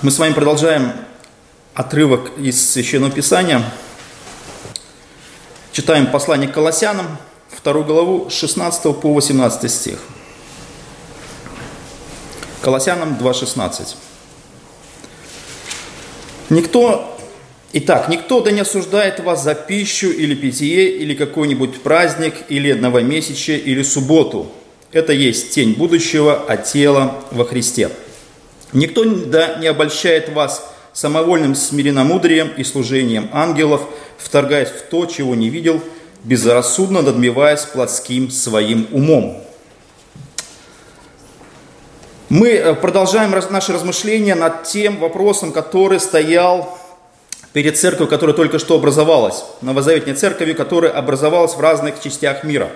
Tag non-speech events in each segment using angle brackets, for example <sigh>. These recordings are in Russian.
Мы с вами продолжаем отрывок из Священного Писания. Читаем послание к Колоссянам, вторую главу, 16 по 18 стих. Колоссянам 2.16. Никто, итак, никто да не осуждает вас за пищу или питье, или какой-нибудь праздник, или новомесячие, или субботу. Это есть тень будущего, а тело во Христе. Никто да не обольщает вас самовольным смиренномудрием и служением ангелов, вторгаясь в то, чего не видел, безрассудно надмеваясь плотским своим умом. Мы э, продолжаем наши размышления над тем вопросом, который стоял перед церковью, которая только что образовалась, новозаветной церковью, которая образовалась в разных частях мира.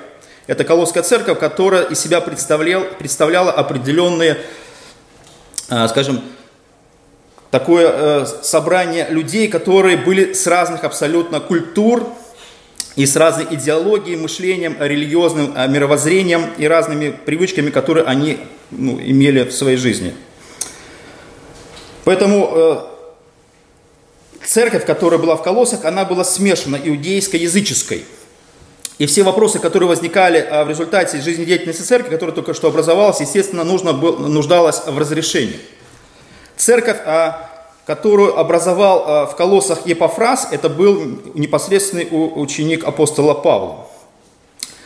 Это Колосская церковь, которая из себя представлял, представляла определенные скажем, такое э, собрание людей, которые были с разных абсолютно культур и с разной идеологией, мышлением, религиозным э, мировоззрением и разными привычками, которые они ну, имели в своей жизни. Поэтому э, церковь, которая была в Колоссах, она была смешана иудейско-языческой. И все вопросы, которые возникали а, в результате жизнедеятельности церкви, которая только что образовалась, естественно, нужно был, нуждалась в разрешении. Церковь, а, которую образовал а, в колоссах Епофраз, это был непосредственный ученик апостола Павла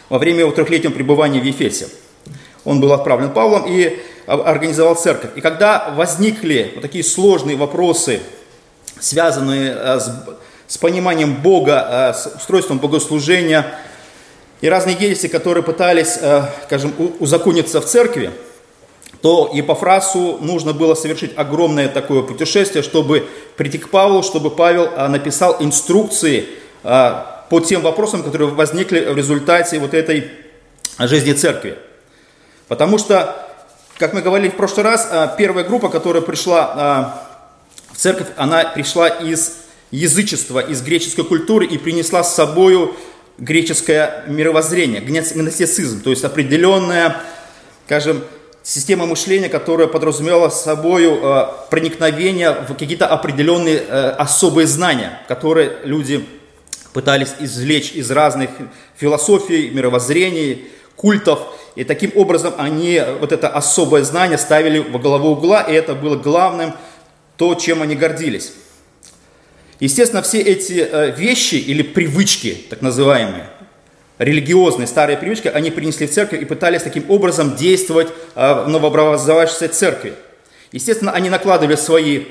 во время его трехлетнего пребывания в Ефесе. Он был отправлен Павлом и организовал церковь. И когда возникли вот такие сложные вопросы, связанные с, с пониманием Бога, с устройством богослужения, и разные ереси, которые пытались, э, скажем, узакониться в церкви, то Епофрасу нужно было совершить огромное такое путешествие, чтобы прийти к Павлу, чтобы Павел э, написал инструкции э, по тем вопросам, которые возникли в результате вот этой жизни церкви. Потому что, как мы говорили в прошлый раз, первая группа, которая пришла в церковь, она пришла из язычества, из греческой культуры и принесла с собой греческое мировоззрение, гностицизм, то есть определенная, скажем, система мышления, которая подразумевала собой э, проникновение в какие-то определенные э, особые знания, которые люди пытались извлечь из разных философий, мировоззрений, культов. И таким образом они вот это особое знание ставили во главу угла, и это было главным, то, чем они гордились. Естественно, все эти э, вещи или привычки, так называемые, религиозные старые привычки, они принесли в церковь и пытались таким образом действовать э, в новообразовавшейся церкви. Естественно, они накладывали свои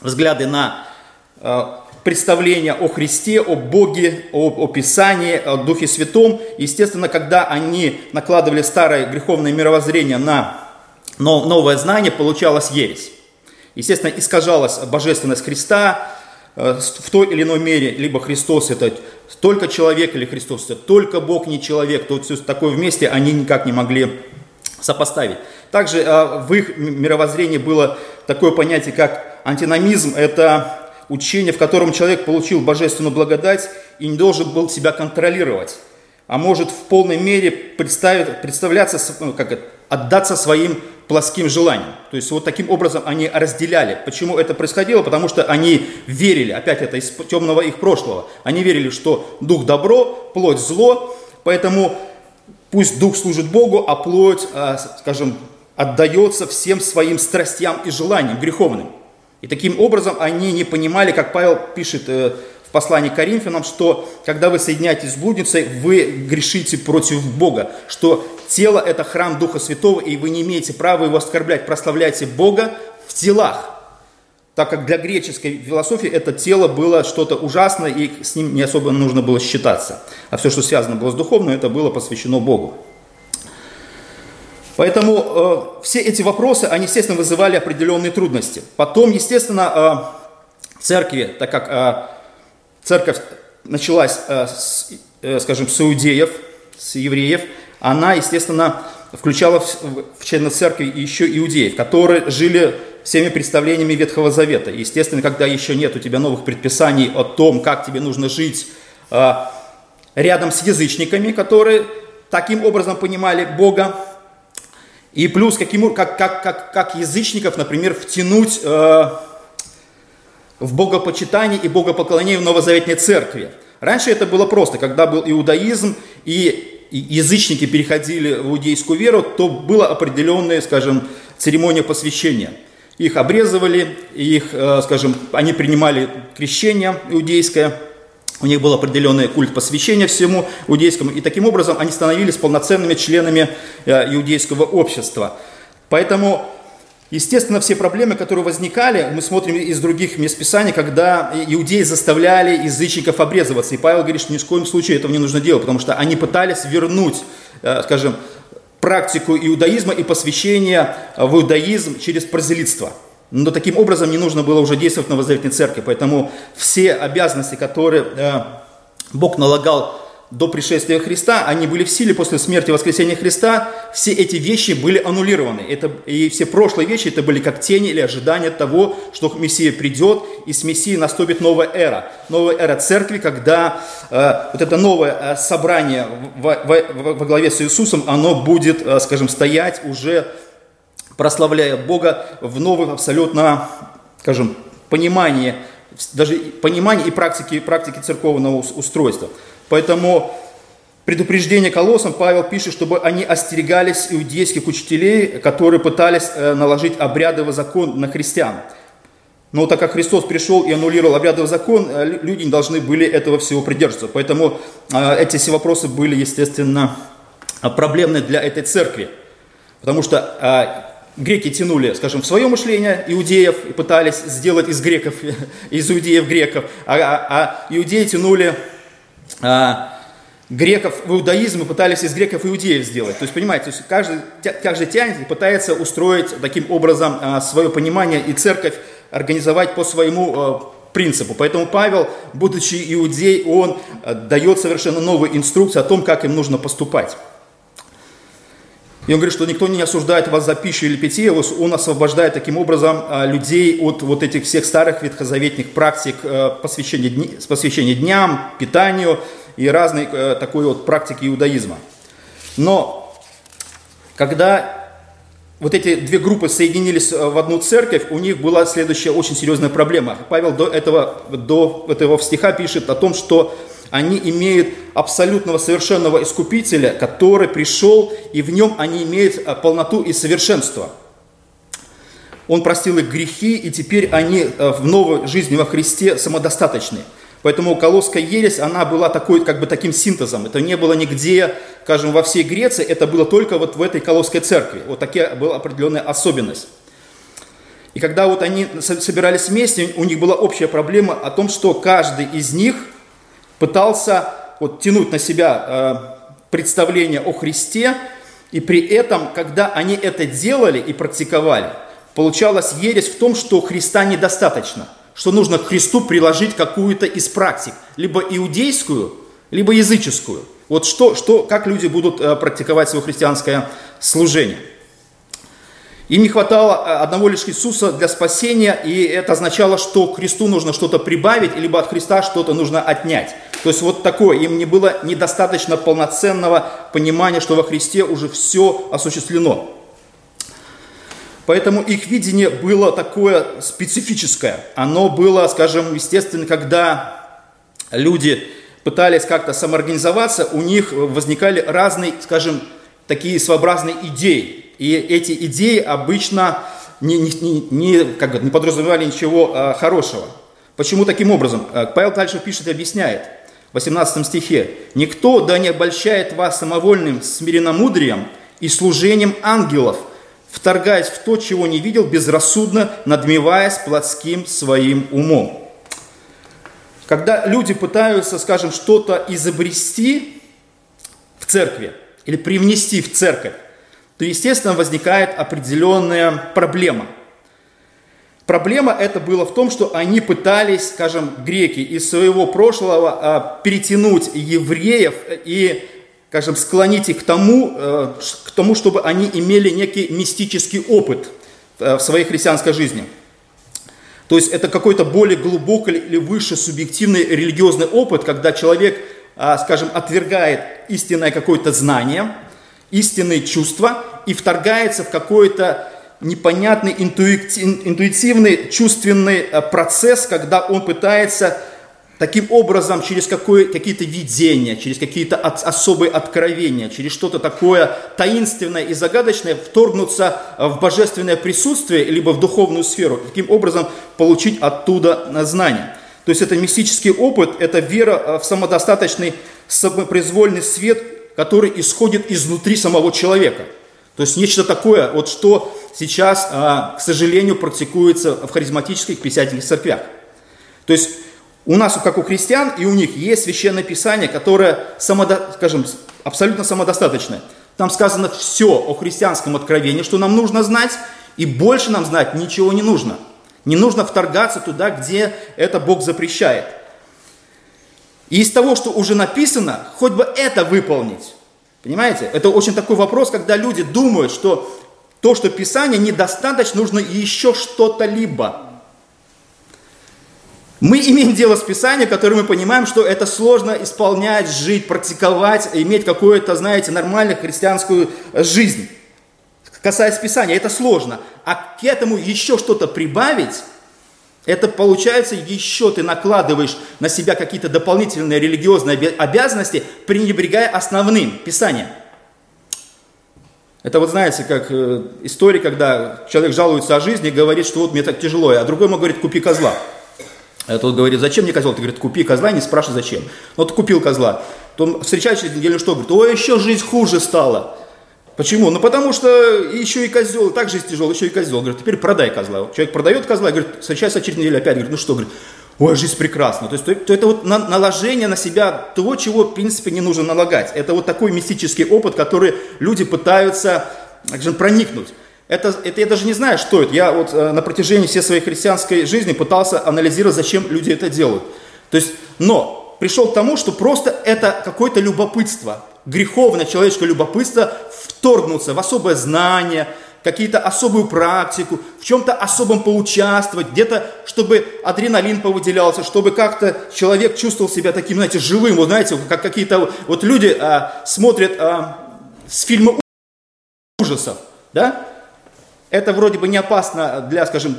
взгляды на э, представление о Христе, о Боге, о, о Писании, о Духе Святом. Естественно, когда они накладывали старое греховное мировоззрение на новое знание, получалась ересь. Естественно, искажалась божественность Христа, в той или иной мере, либо Христос это только человек или Христос это только Бог, не человек, то все такое вместе они никак не могли сопоставить. Также э, в их мировоззрении было такое понятие, как антиномизм, это учение, в котором человек получил божественную благодать и не должен был себя контролировать, а может в полной мере представляться, ну, как это, отдаться своим плоским желанием. То есть вот таким образом они разделяли. Почему это происходило? Потому что они верили, опять это из темного их прошлого, они верили, что дух добро, плоть зло, поэтому пусть дух служит Богу, а плоть, а, скажем, отдается всем своим страстям и желаниям греховным. И таким образом они не понимали, как Павел пишет э, послании к Коринфянам, что когда вы соединяетесь с блудницей, вы грешите против Бога, что Тело – это храм Духа Святого, и вы не имеете права его оскорблять. Прославляйте Бога в телах. Так как для греческой философии это тело было что-то ужасное, и с ним не особо нужно было считаться. А все, что связано было с духовным, это было посвящено Богу. Поэтому э, все эти вопросы, они, естественно, вызывали определенные трудности. Потом, естественно, э, церкви, так как э, церковь началась, э, э, скажем, с иудеев, с евреев – она, естественно, включала в члены церкви еще иудеев, которые жили всеми представлениями Ветхого Завета. Естественно, когда еще нет у тебя новых предписаний о том, как тебе нужно жить а, рядом с язычниками, которые таким образом понимали Бога, и плюс каким, как, как, как, как язычников, например, втянуть э, в богопочитании и богопоклонении в Новозаветной Церкви. Раньше это было просто, когда был иудаизм и язычники переходили в иудейскую веру, то была определенная, скажем, церемония посвящения. Их обрезывали, их, э, скажем, они принимали крещение иудейское, у них был определенный культ посвящения всему иудейскому, и таким образом они становились полноценными членами э, иудейского общества. Поэтому Естественно, все проблемы, которые возникали, мы смотрим из других мест Писания, когда иудеи заставляли язычников обрезываться. И Павел говорит, что ни в коем случае этого не нужно делать, потому что они пытались вернуть, э, скажем, практику иудаизма и посвящения в иудаизм через прозелитство. Но таким образом не нужно было уже действовать на Новозаветной церкви. Поэтому все обязанности, которые э, Бог налагал до пришествия Христа, они были в силе после смерти и воскресения Христа, все эти вещи были аннулированы. Это, и все прошлые вещи это были как тени или ожидания того, что Мессия придет, и с Мессией наступит новая эра. Новая эра церкви, когда э, вот это новое э, собрание во, во, во главе с Иисусом, оно будет, э, скажем, стоять уже, прославляя Бога в новом абсолютно, скажем, понимании, даже понимании и практике, практике церковного устройства. Поэтому предупреждение колоссам Павел пишет, чтобы они остерегались иудейских учителей, которые пытались э, наложить обрядовый закон на христиан. Но так как Христос пришел и аннулировал обрядовый закон, э, люди не должны были этого всего придерживаться. Поэтому э, эти все вопросы были, естественно, проблемны для этой церкви. Потому что греки тянули, скажем, в свое мышление иудеев и пытались сделать из греков, <laughs> из иудеев греков, а, а, а иудеи тянули а, греков в иудаизм и пытались из греков иудеев сделать. То есть, понимаете, то есть каждый, каждый тянет и пытается устроить таким образом а, свое понимание и церковь организовать по своему а, принципу. Поэтому Павел, будучи иудей, он дает совершенно новые инструкции о том, как им нужно поступать. И он говорит, что никто не осуждает вас за пищу или питье, он освобождает таким образом а, людей от вот этих всех старых ветхозаветных практик э, посвящения, посвящения дням, питанию и разной э, такой вот практики иудаизма. Но когда вот эти две группы соединились э, в одну церковь, у них была следующая очень серьезная проблема. Павел до этого, до этого стиха пишет о том, что они имеют абсолютного совершенного искупителя, который пришел, и в нем они имеют а, полноту и совершенство. Он простил их грехи, и теперь они а, в новой жизни во Христе самодостаточны. Поэтому Колосская ересь, она была такой, как бы таким синтезом. Это не было нигде, скажем, во всей Греции, это было только вот в этой Колосской церкви. Вот такая была определенная особенность. И когда вот они собирались вместе, у них была общая проблема о том, что каждый из них – пытался вот, тянуть на себя э, представление о Христе, и при этом, когда они это делали и практиковали, получалась ересь в том, что Христа недостаточно, что нужно к Христу приложить какую-то из практик, либо иудейскую, либо языческую. Вот что, что, как люди будут э, практиковать свое христианское служение. Им не хватало э, одного лишь Иисуса для спасения, и это означало, что к Христу нужно что-то прибавить, либо от Христа что-то нужно отнять. То есть вот такое, им не было недостаточно полноценного понимания, что во Христе уже все осуществлено. Поэтому их видение было такое специфическое. Оно было, скажем, естественно, когда люди пытались как-то самоорганизоваться, у них возникали разные, скажем, такие своеобразные идеи. И эти идеи обычно не, не, не, как бы, не подразумевали ничего а, хорошего. Почему таким образом? А, Павел дальше пишет и объясняет. В 18 стихе. «Никто да не обольщает вас самовольным смиренномудрием и служением ангелов, вторгаясь в то, чего не видел, безрассудно надмеваясь плотским своим умом». Когда люди пытаются, скажем, что-то изобрести в церкви или привнести в церковь, то, естественно, возникает определенная проблема. Проблема это была в том, что они пытались, скажем, греки из своего прошлого а, перетянуть евреев и, скажем, склонить их к тому, э, к тому, чтобы они имели некий мистический опыт э, в своей христианской жизни. То есть это какой-то более глубокий или выше субъективный религиозный опыт, когда человек, а, скажем, отвергает истинное какое-то знание – истинные чувства и вторгается в какое-то непонятный интуитивный чувственный э, процесс, когда он пытается таким образом через какие-то видения, через какие-то от, особые откровения, через что-то такое таинственное и загадочное вторгнуться в божественное присутствие, либо в духовную сферу, таким образом получить оттуда знания. То есть это мистический опыт, это вера э, в самодостаточный самопроизвольный свет, который исходит изнутри самого человека. То есть нечто такое, вот что сейчас, а, к сожалению, практикуется в харизматических писательских церквях. То есть у нас, как у христиан, и у них есть священное писание, которое, самодо, скажем, абсолютно самодостаточное. Там сказано все о христианском откровении, что нам нужно знать, и больше нам знать ничего не нужно. Не нужно вторгаться туда, где это Бог запрещает. И из того, что уже написано, хоть бы это выполнить. Понимаете? Это очень такой вопрос, когда люди думают, что то, что Писание недостаточно, нужно еще что-то либо. Мы имеем дело с Писанием, которое мы понимаем, что это сложно исполнять, жить, практиковать, иметь какую-то, знаете, нормальную христианскую жизнь. Касаясь Писания, это сложно. А к этому еще что-то прибавить, это получается еще ты накладываешь на себя какие-то дополнительные религиозные обязанности, пренебрегая основным Писанием. Это вот знаете, как э, история, когда человек жалуется о жизни и говорит, что вот мне так тяжело, а другой ему говорит, купи козла. А тот говорит, зачем мне козел? Ты говорит, купи козла, не спрашивай зачем. Ну, ты купил козла. То встречает через неделю, что говорит, ой, еще жизнь хуже стала. Почему? Ну, потому что еще и козел, так жизнь тяжелая, еще и козел. Говорит, теперь продай козла. Человек продает козла, говорит, встречается через неделю опять, говорит, ну что, говорит, ой, жизнь прекрасна. То есть то, то это вот на, наложение на себя того, чего, в принципе, не нужно налагать. Это вот такой мистический опыт, который люди пытаются, скажем, проникнуть. Это, это я даже не знаю, что это. Я вот э, на протяжении всей своей христианской жизни пытался анализировать, зачем люди это делают. То есть, но пришел к тому, что просто это какое-то любопытство, греховное человеческое любопытство вторгнуться в особое знание, какие-то особую практику, в чем-то особом поучаствовать, где-то, чтобы адреналин повыделялся, чтобы как-то человек чувствовал себя таким, знаете, живым. Вот знаете, как какие-то вот люди а, смотрят а, с фильма ужасов, да, это вроде бы не опасно для, скажем,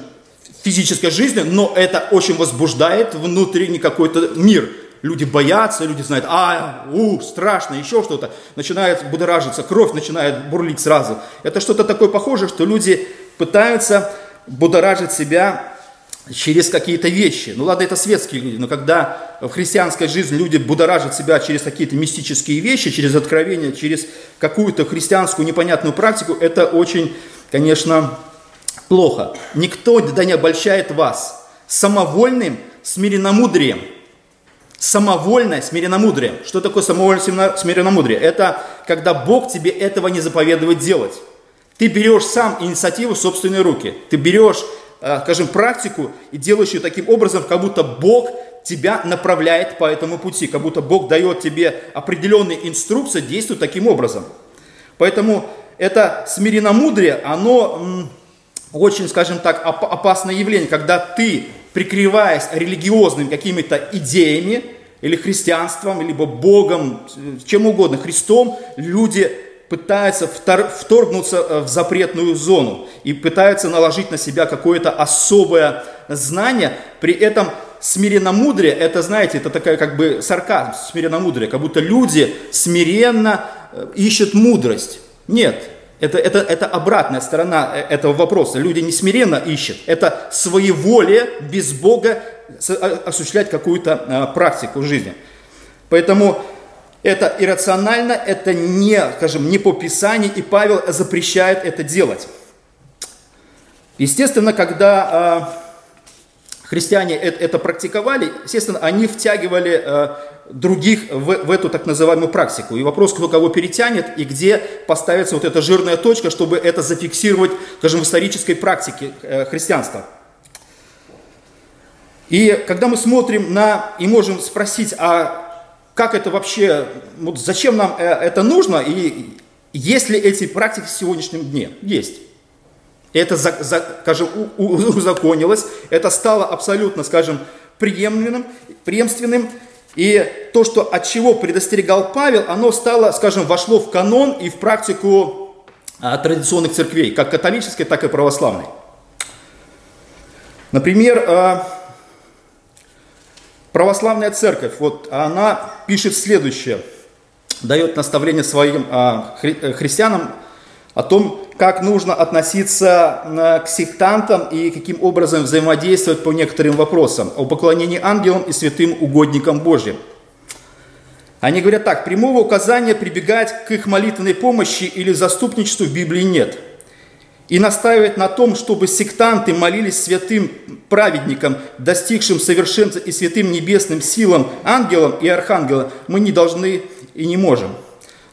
физической жизни, но это очень возбуждает внутренний какой-то мир. Люди боятся, люди знают, а, у, страшно, еще что-то. Начинает будоражиться, кровь начинает бурлить сразу. Это что-то такое похожее, что люди пытаются будоражить себя через какие-то вещи. Ну ладно, это светские люди, но когда в христианской жизни люди будоражат себя через какие-то мистические вещи, через откровения, через какую-то христианскую непонятную практику, это очень конечно, плохо. Никто да не обольщает вас самовольным смиренномудрием. Самовольное смиренномудрие. Что такое самовольное смиренномудрие? Это когда Бог тебе этого не заповедует делать. Ты берешь сам инициативу в собственные руки. Ты берешь, э, скажем, практику и делаешь ее таким образом, как будто Бог тебя направляет по этому пути, как будто Бог дает тебе определенные инструкции действовать таким образом. Поэтому это смиренномудрие, оно очень, скажем так, опасное явление, когда ты, прикрываясь религиозными какими-то идеями, или христианством, либо Богом, чем угодно, Христом, люди пытаются вторгнуться э, в запретную зону и пытаются наложить на себя какое-то особое знание, при этом смиренномудрие, это, знаете, это такая как бы сарказм, смиренномудрие, как будто люди смиренно э, ищут мудрость. Нет, это, это, это обратная сторона э, этого вопроса. Люди не смиренно ищут. Это своеволие без Бога осуществлять какую-то а, практику в жизни. Поэтому это иррационально, это не, скажем, не по Писанию, и Павел запрещает это делать. Естественно, когда а, христиане это практиковали, естественно, они втягивали других в, в эту так называемую практику. И вопрос, кто кого перетянет и где поставится вот эта жирная точка, чтобы это зафиксировать, скажем, в исторической практике э, христианства. И когда мы смотрим на и можем спросить, а как это вообще, вот зачем нам э, это нужно, и есть ли эти практики в сегодняшнем дне? Есть. Это, скажем, узаконилось, это стало абсолютно, скажем, преемственным, преемственным, и то, что от чего предостерегал Павел, оно стало, скажем, вошло в канон и в практику традиционных церквей, как католической, так и православной. Например, православная церковь, вот она пишет следующее, дает наставление своим хри- христианам о том, как нужно относиться к сектантам и каким образом взаимодействовать по некоторым вопросам о поклонении ангелам и святым угодникам Божьим. Они говорят так, прямого указания прибегать к их молитвенной помощи или заступничеству в Библии нет. И настаивать на том, чтобы сектанты молились святым праведникам, достигшим совершенства и святым небесным силам, ангелам и архангелам, мы не должны и не можем.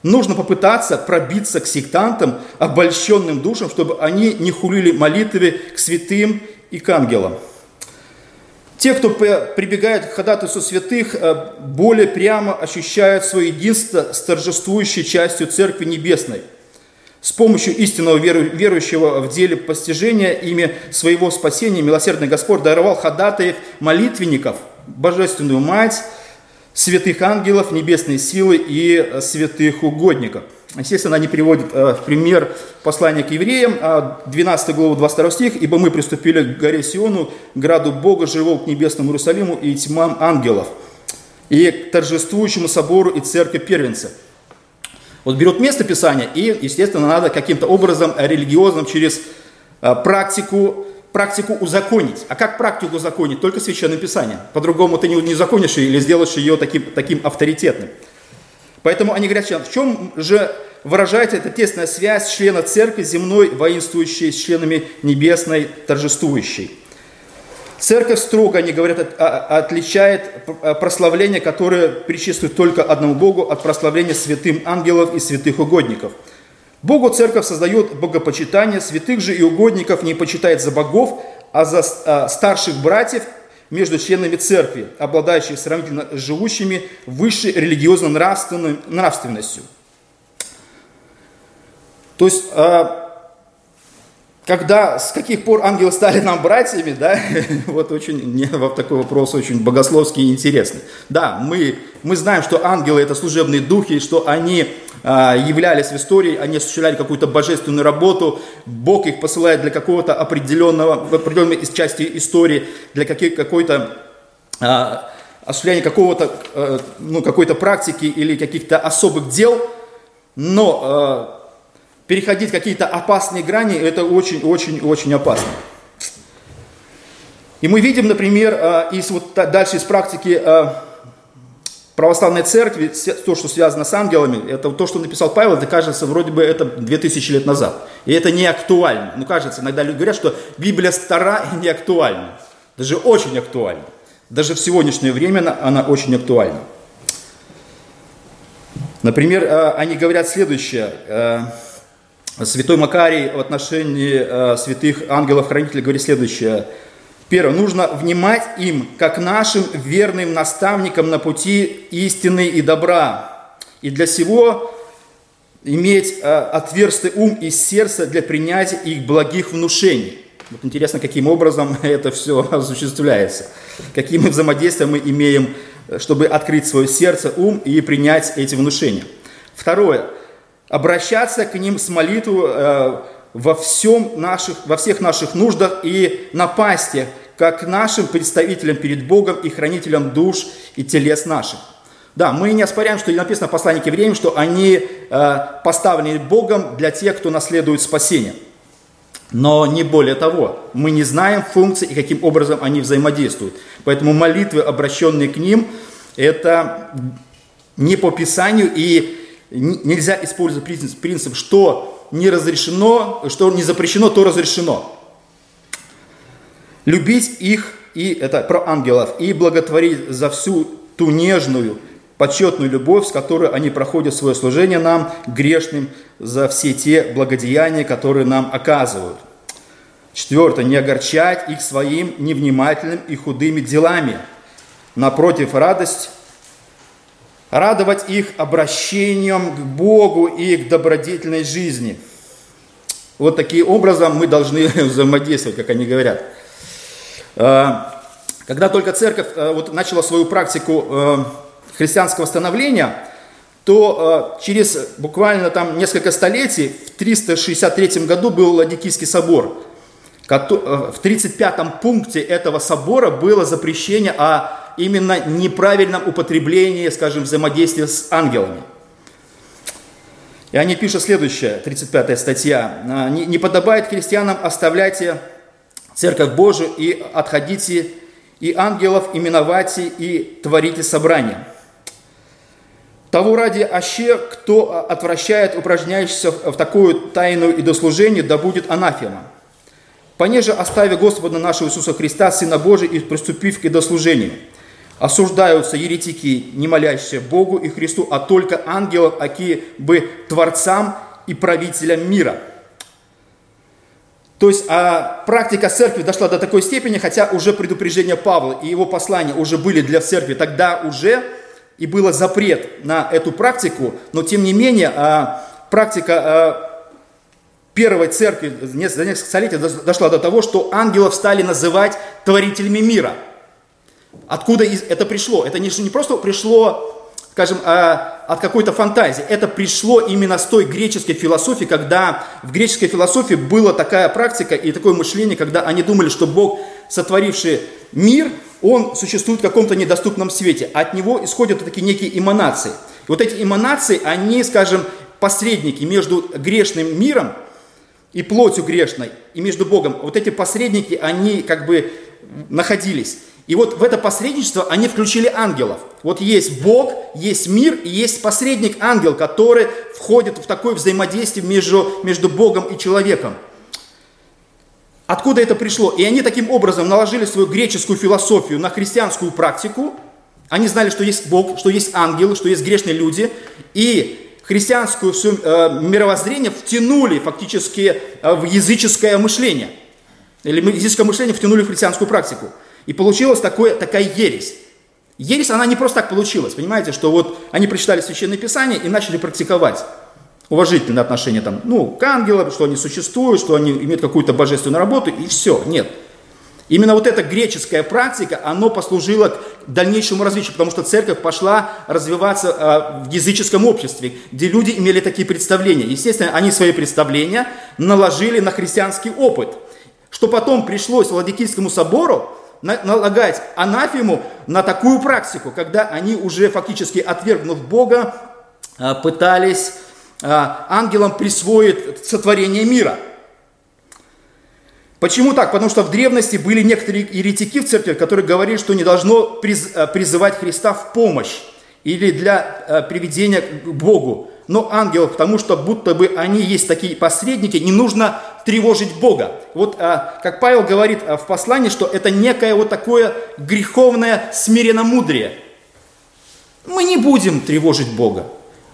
Нужно попытаться пробиться к сектантам, обольщенным душам, чтобы они не хулили молитвы к святым и к ангелам. Те, кто прибегает к ходатайству святых, э, более прямо ощущают свое единство с торжествующей частью Церкви Небесной. С помощью истинного верующего в деле постижения ими своего спасения милосердный Господь даровал ходатаев молитвенников, Божественную Мать, святых ангелов, небесные силы и э, святых угодников. Естественно, они приводят э, в пример послание к евреям, 12 а, главу, 22 стих, «Ибо мы приступили к горе Сиону, граду Бога, живого к небесному Иерусалиму и тьмам ангелов, и к торжествующему собору и церкви первенца». Вот берут место Писания, и, естественно, надо каким-то образом религиозным через э, практику практику узаконить. А как практику узаконить? Только священным писанием. По-другому ты не, не законишь ее или сделаешь ее таким, таким авторитетным. Поэтому они говорят, в чем же выражается эта тесная связь члена церкви земной, воинствующей с членами небесной, торжествующей. Церковь строго, они говорят, отличает прославление, которое причислит только одному Богу, от прославления святым ангелов и святых угодников – Богу церковь создает богопочитание, святых же и угодников не почитает за богов, а за а, старших братьев между членами церкви, обладающих сравнительно живущими высшей религиозно-нравственностью. То есть а, когда, с каких пор ангелы стали нам братьями, да, <laughs> вот очень, мне вот такой вопрос очень богословский и интересный. Да, мы, мы знаем, что ангелы это служебные духи, что они а, являлись в истории, они осуществляли какую-то божественную работу, Бог их посылает для какого-то определенного, в определенной части истории, для каких, какой-то а, осуществления какого-то, а, ну, какой-то практики или каких-то особых дел, но а, переходить какие-то опасные грани, это очень-очень-очень опасно. И мы видим, например, а, из, вот дальше из практики а, православной церкви, то, что связано с ангелами, это то, что написал Павел, это кажется, вроде бы это 2000 лет назад. И это не актуально. Ну, кажется, иногда люди говорят, что Библия стара и не актуальна. Даже очень актуальна. Даже в сегодняшнее время она очень актуальна. Например, а, они говорят следующее. Святой Макарий в отношении э, святых ангелов-хранителей говорит следующее. Первое, нужно внимать им, как нашим верным наставникам на пути истины и добра. И для сего иметь э, отверстый ум и сердце для принятия их благих внушений. Вот интересно, каким образом <laughs> это все осуществляется. Каким взаимодействием мы имеем, э, чтобы открыть свое сердце, ум и принять эти внушения. Второе обращаться к ним с молитвой э, во, всем наших, во всех наших нуждах и напасти, как нашим представителям перед Богом и хранителям душ и телес наших. Да, мы не оспоряем, что написано в послании к евреям, что они э, поставлены Богом для тех, кто наследует спасение. Но не более того, мы не знаем функции и каким образом они взаимодействуют. Поэтому молитвы, обращенные к ним, это не по Писанию и нельзя использовать принцип, принцип, что не разрешено, что не запрещено, то разрешено. Любить их, и это про ангелов, и благотворить за всю ту нежную, почетную любовь, с которой они проходят свое служение нам, грешным, за все те благодеяния, которые нам оказывают. Четвертое. Не огорчать их своим невнимательным и худыми делами. Напротив, радость радовать их обращением к Богу и к добродетельной жизни. Вот таким образом мы должны <laughs> взаимодействовать, как они говорят. А, когда только церковь э, вот начала свою практику э, христианского становления, то через буквально там несколько столетий, в 363 году был Ладикийский собор. В 35-м пункте этого собора было запрещение о именно неправильном употреблении, скажем, взаимодействия с ангелами. И они пишут следующее, 35 статья. «А, «Не, не подобает христианам оставляйте церковь Божию и отходите, и ангелов именовайте, и творите собрание. Того ради аще, кто отвращает упражняющихся в такую тайную и дослужение, да будет анафема. Понеже оставя Господа нашего Иисуса Христа, Сына Божия, и приступив к дослужению – осуждаются еретики, не молящие Богу и Христу, а только ангелов, аки бы творцам и правителям мира. То есть а практика церкви дошла до такой степени, хотя уже предупреждение Павла и его послания уже были для церкви, тогда уже и было запрет на эту практику, но тем не менее а, практика а, первой церкви за несколько столетий дошла до того, что ангелов стали называть творителями мира – Откуда это пришло? Это не, просто пришло, скажем, а, от какой-то фантазии. Это пришло именно с той греческой философии, когда в греческой философии была такая практика и такое мышление, когда они думали, что Бог, сотворивший мир, он существует в каком-то недоступном свете. От него исходят такие некие эманации. И вот эти эманации, они, скажем, посредники между грешным миром и плотью грешной, и между Богом. Вот эти посредники, они как бы находились. И вот в это посредничество они включили ангелов. Вот есть Бог, есть мир и есть посредник ангел, который входит в такое взаимодействие между, между Богом и человеком. Откуда это пришло? И они таким образом наложили свою греческую философию на христианскую практику. Они знали, что есть Бог, что есть ангелы, что есть грешные люди. И христианскую все, э, мировоззрение втянули фактически э, в языческое мышление. Или языческое мышление втянули в христианскую практику. И получилась такое, такая ересь. Ересь, она не просто так получилась, понимаете, что вот они прочитали Священное Писание и начали практиковать уважительное отношение там, ну, к ангелам, что они существуют, что они имеют какую-то божественную работу, и все. Нет. Именно вот эта греческая практика, оно послужило к дальнейшему развитию, потому что церковь пошла развиваться э, в языческом обществе, где люди имели такие представления. Естественно, они свои представления наложили на христианский опыт, что потом пришлось Ладикийскому собору налагать анафему на такую практику, когда они уже фактически отвергнув Бога, а, пытались а, ангелам присвоить сотворение мира. Почему так? Потому что в древности были некоторые еретики в церкви, которые говорили, что не должно а, призывать Христа в помощь или для приведения к Богу но ангелов, потому что будто бы они есть такие посредники, не нужно тревожить Бога. Вот а, как Павел говорит а, в послании, что это некое вот такое греховное смиренномудрие. Мы не будем тревожить Бога.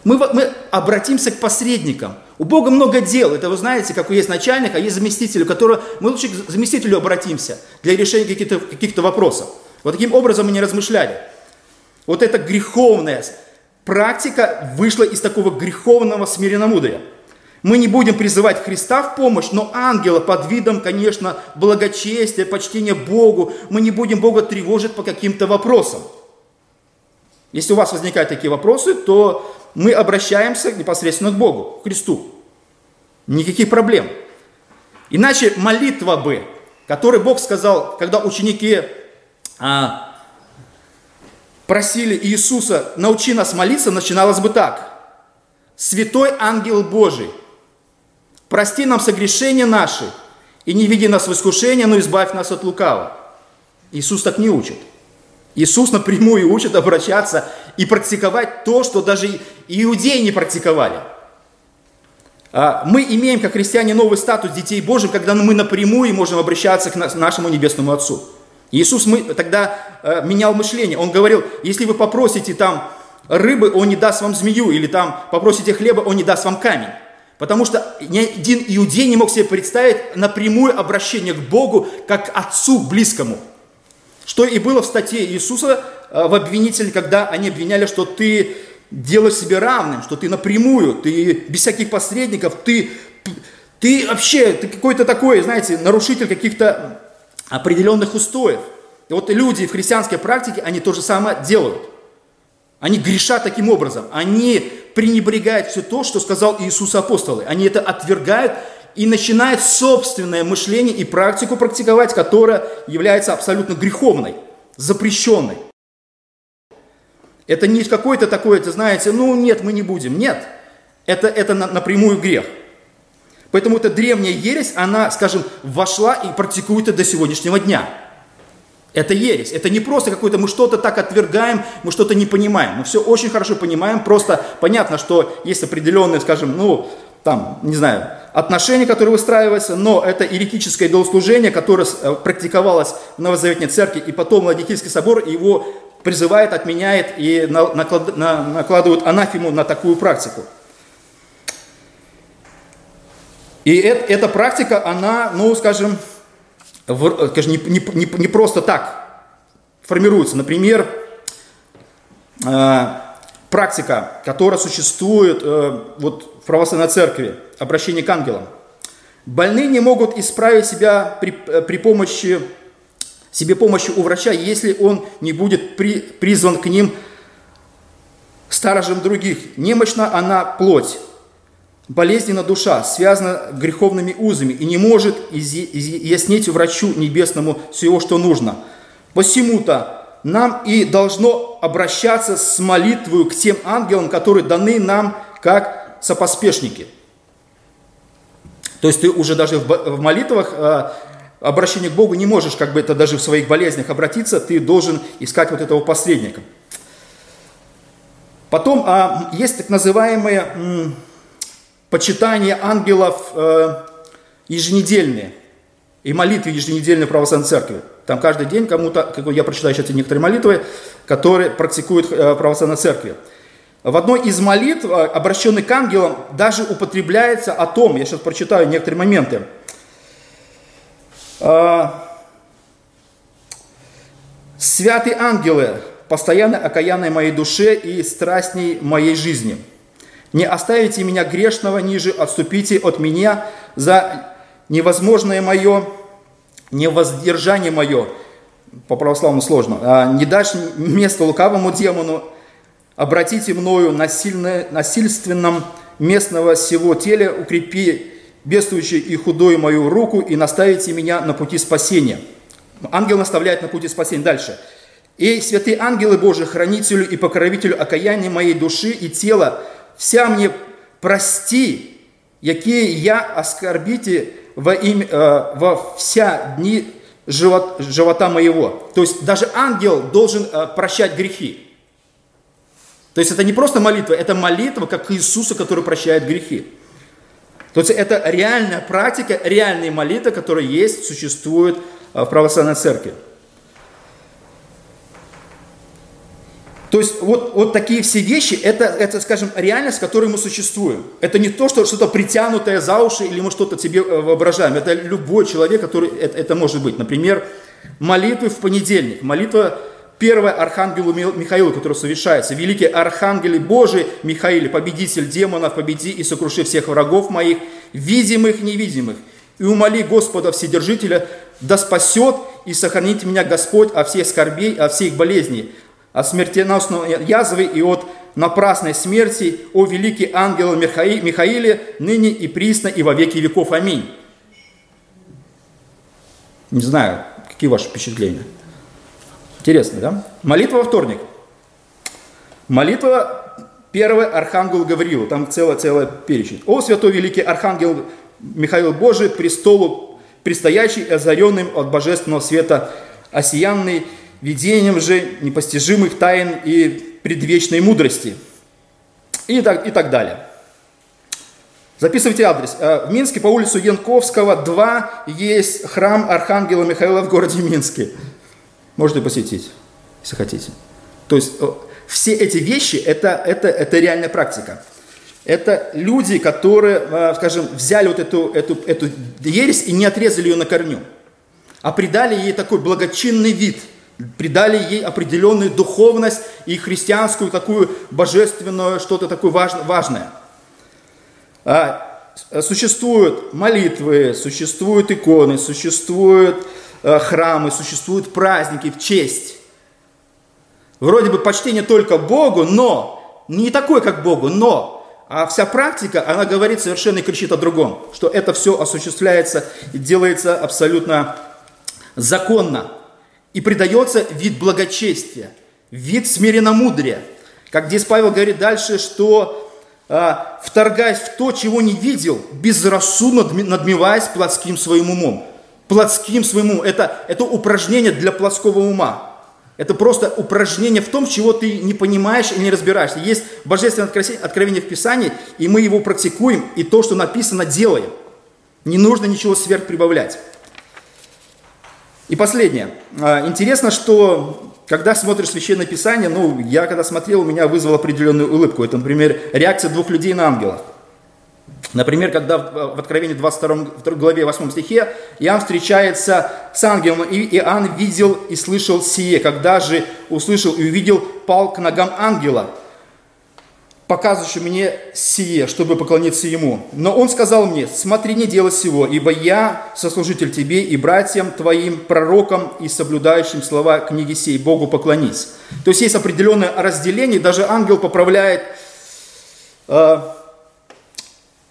Мы, мы обратимся к посредникам. У Бога много дел. Это вы знаете, как есть начальник, а есть заместитель, у которого мы лучше к заместителю обратимся для решения каких-то каких вопросов. Вот таким образом мы не размышляли. Вот это греховное, Практика вышла из такого греховного смиренномудрия. Мы не будем призывать Христа в помощь, но ангела под видом, конечно, благочестия, почтения Богу, мы не будем Бога тревожить по каким-то вопросам. Если у вас возникают такие вопросы, то мы обращаемся непосредственно к Богу, к Христу. Никаких проблем. Иначе молитва бы, которой Бог сказал, когда ученики а, просили Иисуса, научи нас молиться, начиналось бы так. Святой ангел Божий, прости нам согрешения наши, и не веди нас в искушение, но избавь нас от лукава. Иисус так не учит. Иисус напрямую учит обращаться и практиковать то, что даже иудеи не практиковали. А, мы имеем, как христиане, новый статус детей Божьих, когда мы напрямую можем обращаться к нашему Небесному Отцу. Иисус мы, тогда э, менял мышление. Он говорил, если вы попросите там рыбы, он не даст вам змею, или там попросите хлеба, он не даст вам камень. Потому что ни один иудей не мог себе представить напрямую обращение к Богу, как к Отцу близкому. Что и было в статье Иисуса э, в обвинитель, когда они обвиняли, что ты делаешь себе равным, что ты напрямую, ты без всяких посредников, ты, ты вообще, ты какой-то такой, знаете, нарушитель каких-то определенных устоев. И вот люди в христианской практике, они то же самое делают. Они грешат таким образом. Они пренебрегают все то, что сказал Иисус апостолы. Они это отвергают и начинают собственное мышление и практику практиковать, которая является абсолютно греховной, запрещенной. Это не какой-то такой, это знаете, ну нет, мы не будем. Нет, это, это напрямую грех. Поэтому эта древняя ересь, она, скажем, вошла и практикуется до сегодняшнего дня. Это ересь. Это не просто какое-то мы что-то так отвергаем, мы что-то не понимаем. Мы все очень хорошо понимаем. Просто понятно, что есть определенные, скажем, ну, там, не знаю, отношения, которые выстраиваются, но это иеретическое идолослужение, которое э, практиковалось в Новозаветной церкви, и потом Владикийский собор его призывает, отменяет и накладывает анафему на такую практику. И это, эта практика, она, ну, скажем, в, скажем не, не, не просто так формируется. Например, э, практика, которая существует э, вот, в православной церкви, обращение к ангелам. Больные не могут исправить себя при, э, при помощи, себе помощи у врача, если он не будет при, призван к ним сторожем других. Немощна она плоть, болезненна душа, связана греховными узами и не может изъяснить врачу небесному всего, что нужно. Посему-то нам и должно обращаться с молитвой к тем ангелам, которые даны нам как сопоспешники. То есть ты уже даже в молитвах э, обращение к Богу не можешь, как бы это даже в своих болезнях обратиться, ты должен искать вот этого посредника. Потом а, есть так называемые почитание ангелов э, еженедельные и молитвы еженедельные в православной церкви. Там каждый день кому-то, как я прочитаю сейчас некоторые молитвы, которые практикуют э, православной церкви. В одной из молитв, э, обращенных к ангелам, даже употребляется о том, я сейчас прочитаю некоторые моменты, э, «Святые ангелы, постоянно окаянной моей душе и страстней моей жизни – не оставите меня грешного ниже, отступите от меня за невозможное мое, невоздержание мое, по православному сложно, а не дашь место лукавому демону, обратите мною насильно, насильственном местного всего теле, укрепи бедствующую и худую мою руку и наставите меня на пути спасения. Ангел наставляет на пути спасения. Дальше. «И святые ангелы Божии, хранителю и покровителю окаяния моей души и тела, вся мне прости, якие я оскорбите во, имя, э, во вся дни живот, живота моего. То есть даже ангел должен э, прощать грехи. То есть это не просто молитва, это молитва, как Иисуса, который прощает грехи. То есть это реальная практика, реальная молитва, которая есть, существует э, в православной церкви. То есть вот, вот такие все вещи, это, это, скажем, реальность, в которой мы существуем. Это не то, что что-то притянутое за уши или мы что-то себе э, воображаем. Это любой человек, который это, это может быть. Например, молитвы в понедельник. Молитва первая Архангелу Михаилу, которая совершается. Великий Архангел Божий Михаил, победитель демонов, победи и сокруши всех врагов моих, видимых, невидимых. И умоли Господа Вседержителя, да спасет и сохранит меня Господь от всех скорбей, от всех болезней, от смертоносной язвы и от напрасной смерти, о великий ангел Михаиле, ныне и присно и во веки веков. Аминь. Не знаю, какие ваши впечатления. Интересно, да? Молитва во вторник. Молитва первый архангел Гавриил, там целая-целая перечень. О, святой великий архангел Михаил Божий, престолу предстоящий, озаренным от божественного света, осиянный видением же непостижимых тайн и предвечной мудрости. И так, и так далее. Записывайте адрес. Э, в Минске по улицу Янковского 2 есть храм Архангела Михаила в городе Минске. Можете посетить, если хотите. То есть э, все эти вещи это, это, это реальная практика. Это люди, которые, э, скажем, взяли вот эту, эту, эту ересь и не отрезали ее на корню, а придали ей такой благочинный вид – придали ей определенную духовность и христианскую такую божественную, что-то такое важное. А, существуют молитвы, существуют иконы, существуют э, храмы, существуют праздники в честь Вроде бы почтение только Богу, но не такое, как Богу, но а вся практика, она говорит совершенно и кричит о другом, что это все осуществляется и делается абсолютно законно. И придается вид благочестия, вид смиренномудрия. Как здесь Павел говорит дальше, что а, вторгаясь в то, чего не видел, безрассудно надмеваясь плотским своим умом. Плотским своим умом. Это, это упражнение для плотского ума. Это просто упражнение в том, чего ты не понимаешь и не разбираешься. Есть божественное откровение в Писании, и мы его практикуем, и то, что написано, делаем. Не нужно ничего сверхприбавлять. И последнее. А, интересно, что когда смотришь Священное Писание, ну, я когда смотрел, у меня вызвал определенную улыбку. Это, например, реакция двух людей на ангела. Например, когда в Откровении 22 главе 8 стихе Иоанн встречается с ангелом, и Иоанн видел и слышал сие. Когда же услышал и увидел, пал к ногам ангела, показывающий мне сие, чтобы поклониться ему. Но он сказал мне, смотри, не делай всего, ибо я сослужитель тебе и братьям твоим, пророкам и соблюдающим слова книги сей, Богу поклонись. То есть есть определенное разделение, даже ангел поправляет э,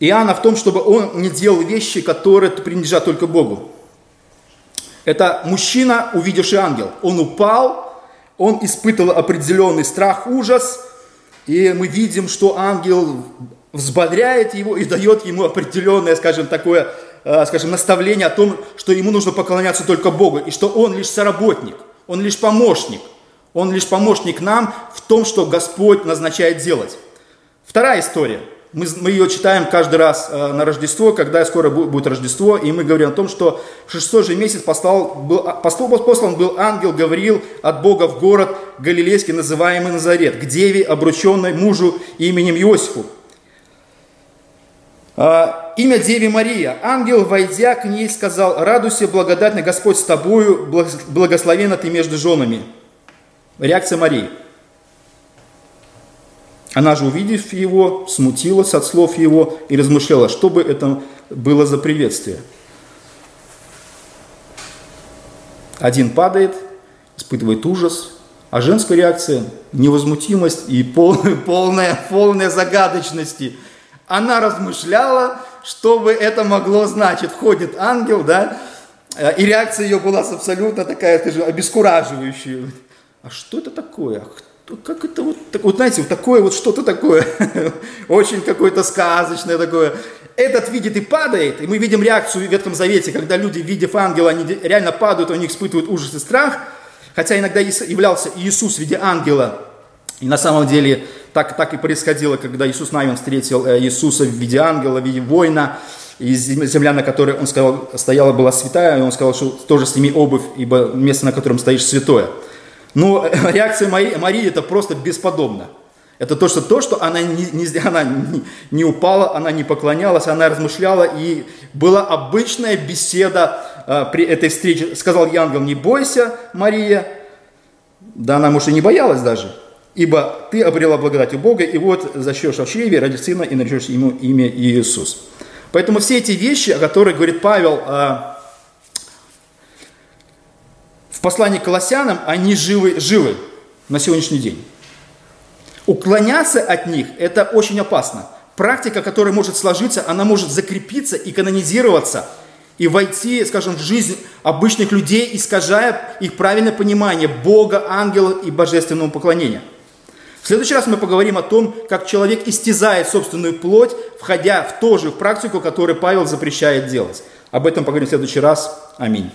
Иоанна в том, чтобы он не делал вещи, которые принадлежат только Богу. Это мужчина, увидевший ангел. Он упал, он испытывал определенный страх, ужас, и мы видим, что ангел взбодряет его и дает ему определенное, скажем, такое, э, скажем, наставление о том, что ему нужно поклоняться только Богу, и что он лишь соработник, он лишь помощник. Он лишь помощник нам в том, что Господь назначает делать. Вторая история – мы, мы ее читаем каждый раз э, на Рождество, когда скоро будет Рождество, и мы говорим о том, что в шестой же месяц послал, был, послал, послан был ангел, говорил от Бога в город Галилейский, называемый Назарет, к деве, обрученной мужу именем Иосифу. А, имя Деви Мария. Ангел, войдя к ней, сказал, радуйся, благодатный Господь с тобою, благословена ты между женами. Реакция Марии – она же, увидев его, смутилась от слов его и размышляла, что бы это было за приветствие. Один падает, испытывает ужас, а женская реакция – невозмутимость и полная, <laughs> полная, полная загадочности. Она размышляла, что бы это могло значить. Входит ангел, да, и реакция ее была абсолютно такая, скажем, обескураживающая. А что это такое? Как это вот, вот знаете, вот такое вот что-то такое, <laughs> очень какое-то сказочное такое. Этот видит и падает, и мы видим реакцию в Ветхом Завете, когда люди, видев ангела, они реально падают, они испытывают ужас и страх, хотя иногда являлся Иисус в виде ангела, и на самом деле так, так и происходило, когда Иисус Навин встретил э, Иисуса в виде ангела, в виде воина, и земля, на которой он сказал, стояла, была святая, и он сказал, что тоже сними обувь, ибо место, на котором стоишь, святое. Но ну, <laughs> реакция Марии, Марии это просто бесподобно. Это то, что, то, что она, не, не, она не, упала, она не поклонялась, она размышляла, и была обычная беседа э, при этой встрече. Сказал ангел, не бойся, Мария. Да она, может, и не боялась даже. Ибо ты обрела благодать у Бога, и вот зачнешь в чреве, ради сына, и наречешь ему имя Иисус. Поэтому все эти вещи, о которых говорит Павел, э, послании к Колоссянам, они живы, живы на сегодняшний день. Уклоняться от них – это очень опасно. Практика, которая может сложиться, она может закрепиться и канонизироваться, и войти, скажем, в жизнь обычных людей, искажая их правильное понимание Бога, ангела и божественного поклонения. В следующий раз мы поговорим о том, как человек истязает собственную плоть, входя в ту же практику, которую Павел запрещает делать. Об этом поговорим в следующий раз. Аминь.